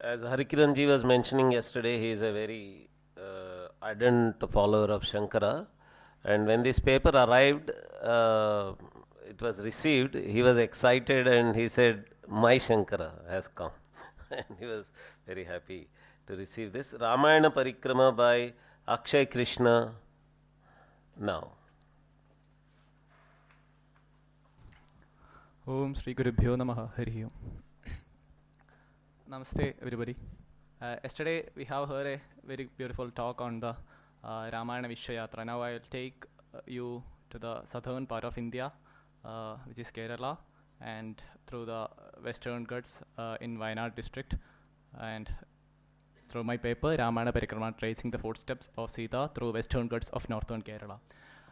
As Harikiranji was mentioning yesterday, he is a very uh, ardent follower of Shankara. And when this paper arrived, uh, it was received, he was excited and he said, My Shankara has come. and he was very happy to receive this. Ramayana Parikrama by Akshay Krishna now. Om Sri Gurubhyo Namaha Hari. Namaste, everybody. Uh, yesterday we have heard a very beautiful talk on the uh, Ramayana Vishwayatra. Now I will take uh, you to the southern part of India, uh, which is Kerala, and through the western Ghats uh, in Wayanad district, and through my paper Ramayana Parikrama tracing the footsteps of Sita through western Ghats of northern Kerala.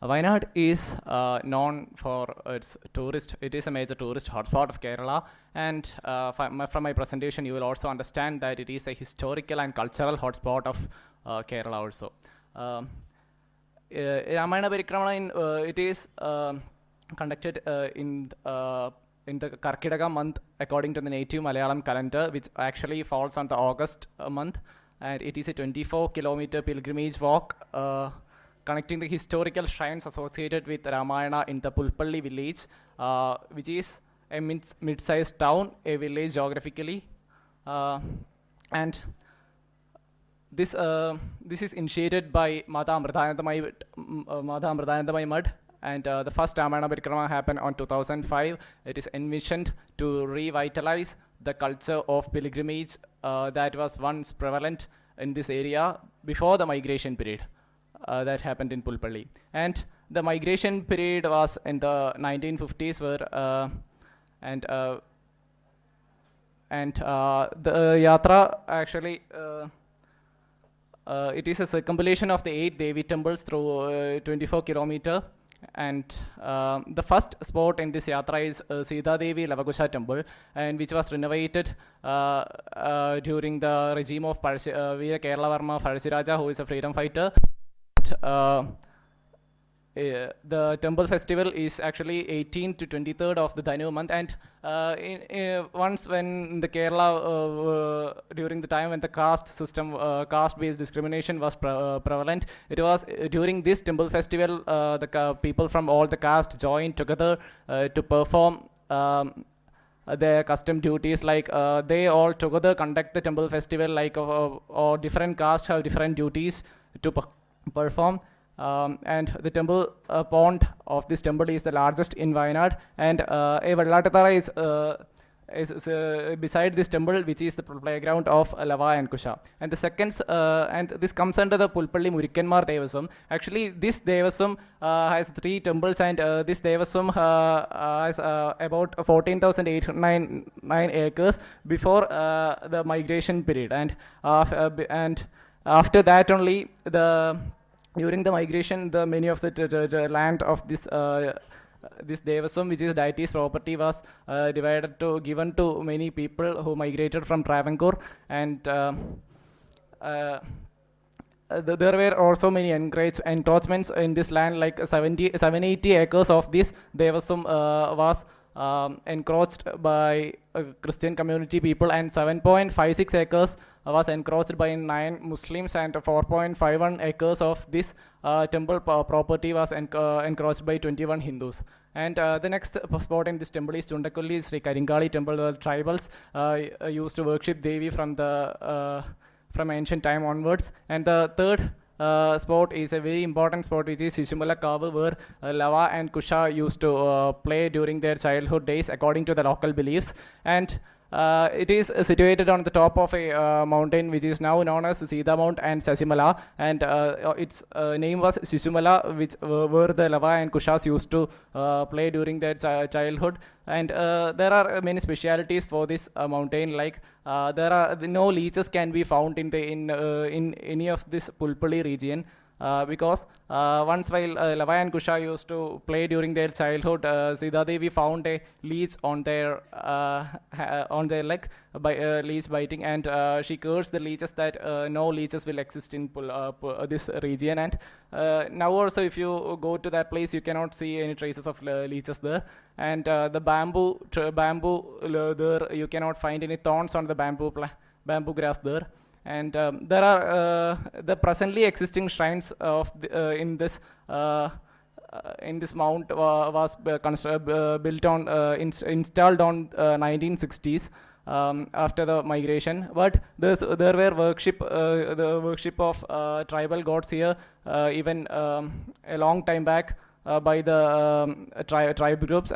Wayanad is uh, known for its tourist. It is a major tourist hotspot of Kerala, and uh, my- from my presentation, you will also understand that it is a historical and cultural hotspot of uh, Kerala also. Um, uh, Ramayana uh, it is um conducted uh, in in the Karkidaka month according to the native Malayalam calendar, which actually falls on the August month, and it is a 24 kilometer pilgrimage walk. Connecting the historical shrines associated with Ramayana in the Pulpalli village, uh, which is a mid- mid-sized town, a village geographically, uh, and this uh, this is initiated by Mata Amritanandamayi uh, Mata Amritanandamayi Math, and uh, the first Ramayana Parikrama happened on 2005. It is envisioned to revitalize the culture of pilgrimage uh, that was once prevalent in this area before the migration period uh, that happened in Pulpalli. And the migration period was in the 1950s, where uh, and uh, and uh, the yatra actually. Uh, it is a circumambulation of the eight Devi temples through uh, 24 kilometer. And the first spot in this yatra is uh, Sita Devi Lavakusha temple, and which was renovated during the regime of uh, Veera Kerala Varma Pazhassi Raja, who is a freedom fighter. Uh, uh, the temple festival is actually 18th to 23rd of the Dhanu month, and uh, in, in, once when the Kerala uh, during the time when the caste system, uh, caste-based discrimination was pre- uh, prevalent, it was uh, during this temple festival uh, the people from all the caste joined together to perform. Um, their custom duties like they all together conduct the temple festival like or different castes have different duties to perform um, and the temple uh, pond of this temple is the largest in Wayanad and uh, a is uh, is, is uh, beside this temple, which is the playground of Lava and Kusha. And the second, uh, and this comes under the Pulpalli Murikkanmar Devaswom. Actually, this Devaswom uh, has three temples, and uh, this Devaswom has about 14,809 acres before the migration period. And, and after that only, the during the migration, the many of the land of this uh, this Devaswom, which is deity's property, was uh, divided to given to many people who migrated from Travancore, and uh, th- there were also many encroach- encroachments in this land, like 70, 780 acres of this Devaswom was um, encroached by uh, Christian community people, and 7.56 acres was encroached by nine Muslims, and 4.51 acres of this uh, temple p- property was uh, encroached by 21 Hindus. And uh, the next spot in this temple is Tundakulli Sri Karingali temple, where tribals uh, used to worship Devi from the uh, from ancient time onwards. And the third uh, spot is a very important spot, which is Shishumala Kavu, where uh, Lava and Kusha used to uh, play during their childhood days, according to the local beliefs. And uh, it is situated on the top of a uh, mountain which is now known as Sita Mount and Sasimala, and uh, its uh, name was Sisumala, which where the Lava and Kushas used to uh, play during their chi- childhood. And there are many specialities for this mountain, like there are no leeches can be found in the in in any of this Pulpalli region. Uh, because uh, once while uh, Lava and Kusha used to play during their childhood, uh, Sita found a leech on their uh, on their leg by uh, leech biting, and uh, she cursed the leeches that no leeches will exist in this region. And now also, if you go to that place, you cannot see any traces of leeches there. And the bamboo, bamboo there, you cannot find any thorns on the bamboo bamboo grass there. And um, there are uh, the presently existing shrines of the, uh, in this uh, in this mount wa- was built on ins- installed on uh, 1960s um, after the migration. But there were worship uh, the worship of uh, tribal gods here uh, even um, a long time back by the um, tri- tribe groups.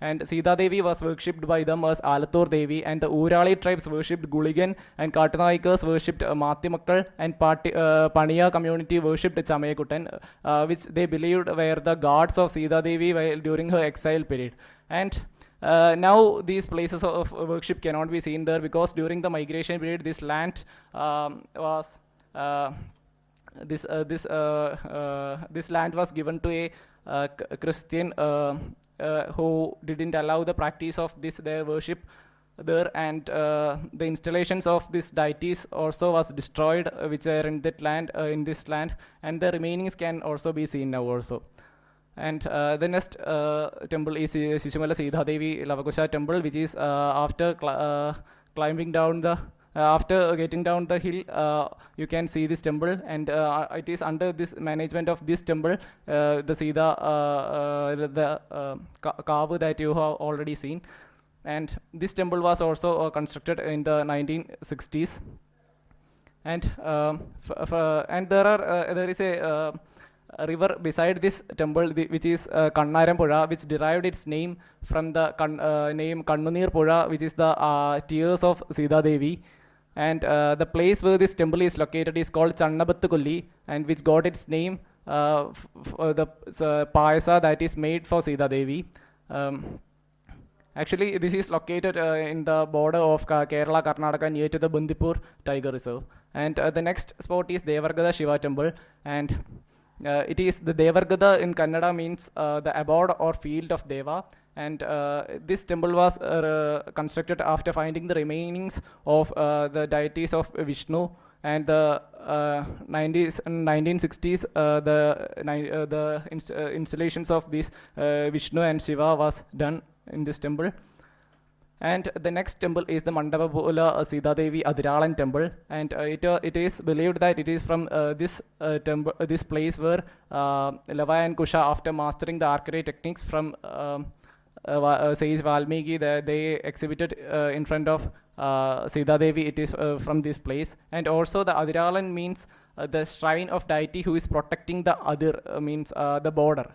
And Sita Devi was worshipped by them as Alathur Devi, and the Urali tribes worshipped Guligan, and Kattunayakas worshipped uh, Mathimakkal, and Pati, uh, Paniya community worshipped Chamayakuttan, uh, which they believed were the gods of Sita Devi while during her exile period. And uh, now these places of worship cannot be seen there because during the migration period, this land um, was. Uh, this uh, this uh, this land was given to a Christian who didn't allow the practice of this their worship there and uh, the installations of these deities also was destroyed uh, which are in that land uh, in this land and the remainings can also be seen now also. And uh, the next uh, temple is uh, Shishimala Sita Devi Lavakusha temple which is uh, after cl- uh, climbing down the uh, after getting down the hill uh, you can see this temple and uh, it is under this management of this temple uh, the Sita uh, uh, the uh, ka- kavu that you have already seen. And this temple was also uh, constructed in the 1960s and um, f- f- and there are uh, there is a, uh, river beside this temple which is uh, Kannarampuzha which derived its name from the kan, uh, name Kannunir Puzha which is the uh, tears of Sita Devi and uh, the place where this temple is located is called Channabattukulli and which got its name uh, f- f- uh, the uh, payasa that is made for Sita Devi um, Actually, this is located uh, in the border of Ka- Kerala, Karnataka, near to the Bandipur Tiger Reserve. And uh, the next spot is Devargada Shiva Temple, and uh, it is the Devargada in Kannada means the abode or field of Deva. And uh, this temple was uh, constructed after finding the remainings of uh, the deities of Vishnu and the uh, 90s and 1960s uh, the uh, the inst- installations of these Vishnu and Shiva was done in this temple. And the next temple is the Mandapapula Sita Devi Adiralan temple. And it, it is believed that it is from this temple this place where Lava and Kusha after mastering the archery techniques from um, uh, uh, Valmiki that they exhibited uh, in front of uh, Sita Devi it is from this place. And also the Adiralan means the shrine of deity who is protecting the other means the border.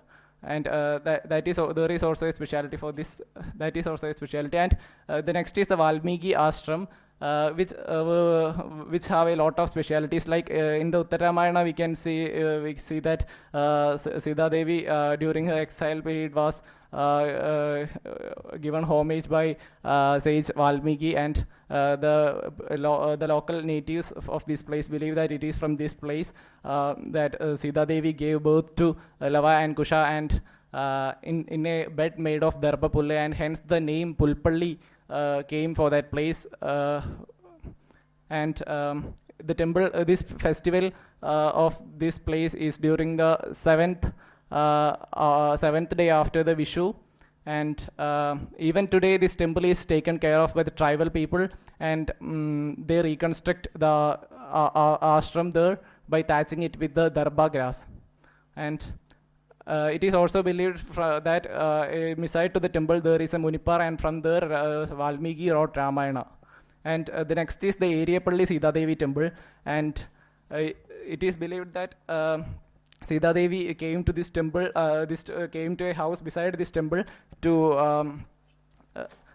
And uh, that, that is there is also a specialty for this that is also a specialty. And uh, the next is the Valmiki ashram uh, which uh, which have a lot of specialities. Like uh, in the Uttaramayana we can see uh, we see that uh, Sita Devi uh, during her exile period was uh, given homage by sage Valmiki and the lo- the local natives of, this place believe that it is from this place that uh, Sita Devi gave birth to Lava and Kusha and in, in a bed made of Darba Pulle and hence the name Pulpalli came for that place uh, and um, the temple uh, this festival uh, of this place is during the seventh uh, uh, seventh day after the Vishu. And uh, even today this temple is taken care of by the tribal people and mm they reconstruct the uh, uh, ashram there by thatching it with the darba grass. And uh, it is also believed that uh, beside to the temple there is a Munipar and from there uh, Valmiki wrote Ramayana. And uh, the next is the Eriyapalli Sita Devi temple and uh, it is believed that um Sita Devi came to this temple, uh, this came to a house beside this temple to um,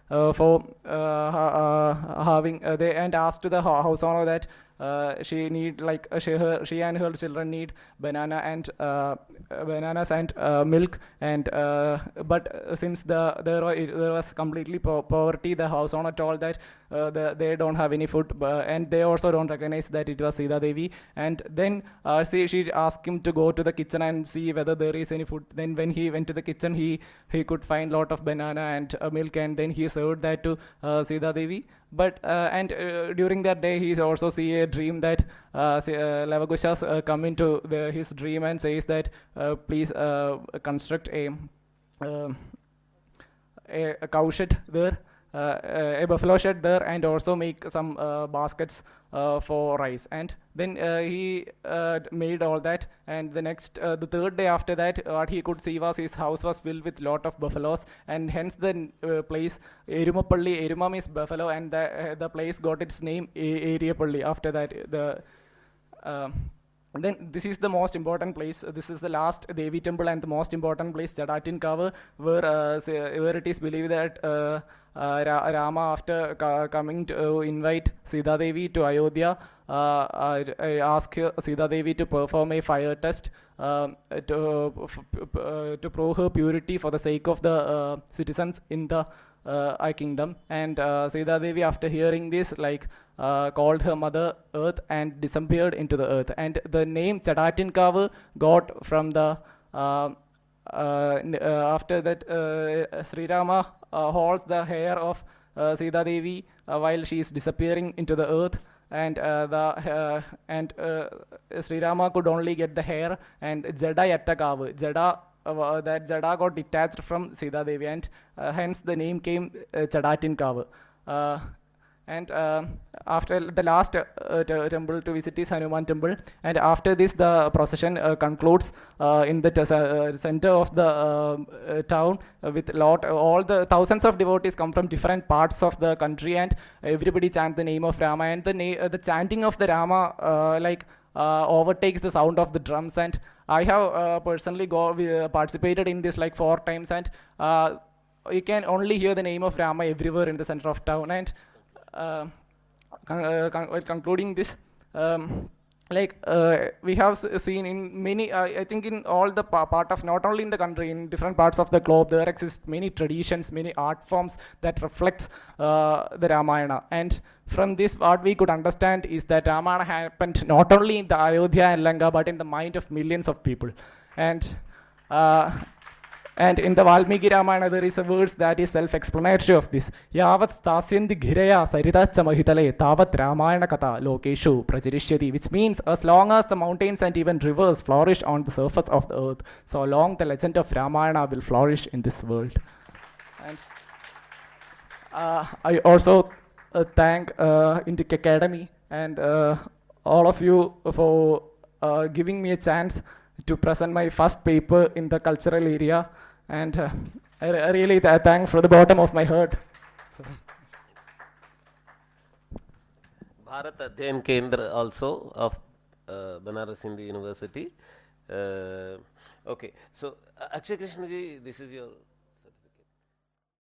for ha- having they and asked to the ho- house owner that uh, she need like uh, she her she and her children need banana and uh, uh, bananas and milk and but since the there was, there was completely po- poverty the house owner told that the, they don't have any food and they also don't recognize that it was Sita Devi. And then uh, she, she asked him to go to the kitchen and see whether there is any food. Then when he went to the kitchen he he could find lot of banana and milk and then he served that to uh, Sita Devi but uh, and uh, during that day he also see a dream that uh, uh, uh, come into the, his dream and says that please construct a um a, a cow shed there a buffalo shed there and also make some uh, baskets uh, for rice. And then uh, he uh, made all that. And the next, uh, the third day after that, what he could see was his house was filled with lot of buffaloes, and hence the uh, place Erumapalli. Eruma means buffalo, and the uh, the place got its name Eriapalli. After that, the and then this is the most important place. Uh, This is the last Devi temple and the most important place, Jadatin Kavu, where uh, where it is believed that uh, uh, Ra- Rama, after co- coming to uh, invite Sita Devi to Ayodhya, uh, uh, ask her- Sita Devi to perform a fire test um, to uh, to prove her purity for the sake of the uh, citizens in the uh, kingdom. And uh, Sita Devi, after hearing this, like uh, called her mother Earth and disappeared into the earth. And the name Chadatin Kavu got from the uh, uh, uh, after that uh, Sri Rama holds the hair of uh, Sita Devi while she is disappearing into the earth. And uh, the uh, and uh, Sri Rama could only get the hair and Jada Yattakavu. Jada uh, that Jada got detached from Sita Devi, and uh, hence the name came uh, Chadatin Kavu. Uh, and uh, after the last temple to visit is Hanuman temple, and after this the procession concludes in the t- center of the town with lot all the thousands of devotees come from different parts of the country, and everybody chant the name of Rama, and the na- the chanting of the Rama like overtakes the sound of the drums and i have uh, personally go uh, participated in this like four times and uh, you can only hear the name of rama everywhere in the center of town and uh, con- uh, con- concluding this um, like uh, we have seen in many uh, i think in all the pa- part of not only in the country in different parts of the globe there exist many traditions many art forms that reflects uh, the ramayana. And from this what we could understand is that ramayana happened not only in the ayodhya and lanka but in the mind of millions of people. And uh, and in the Valmiki Ramayana, there is a verse that is self-explanatory of this. Yavat stasyanti ghiraya saritacha mahitale tavat Ramayana kata lokeshu pracharishyati, which means as long as the mountains and even rivers flourish on the surface of the earth, so long the legend of Ramayana will flourish in this world. And uh, I also uh, thank uh, Indic Academy and uh, all of you for uh, giving me a chance to present my first paper in the cultural area. And uh, I, I really th- thank from the bottom of my heart. Bharat Adhyayan Kendra also of uh, Banaras Hindu University. Uh, okay, so uh, Akshay Krishna ji, this is your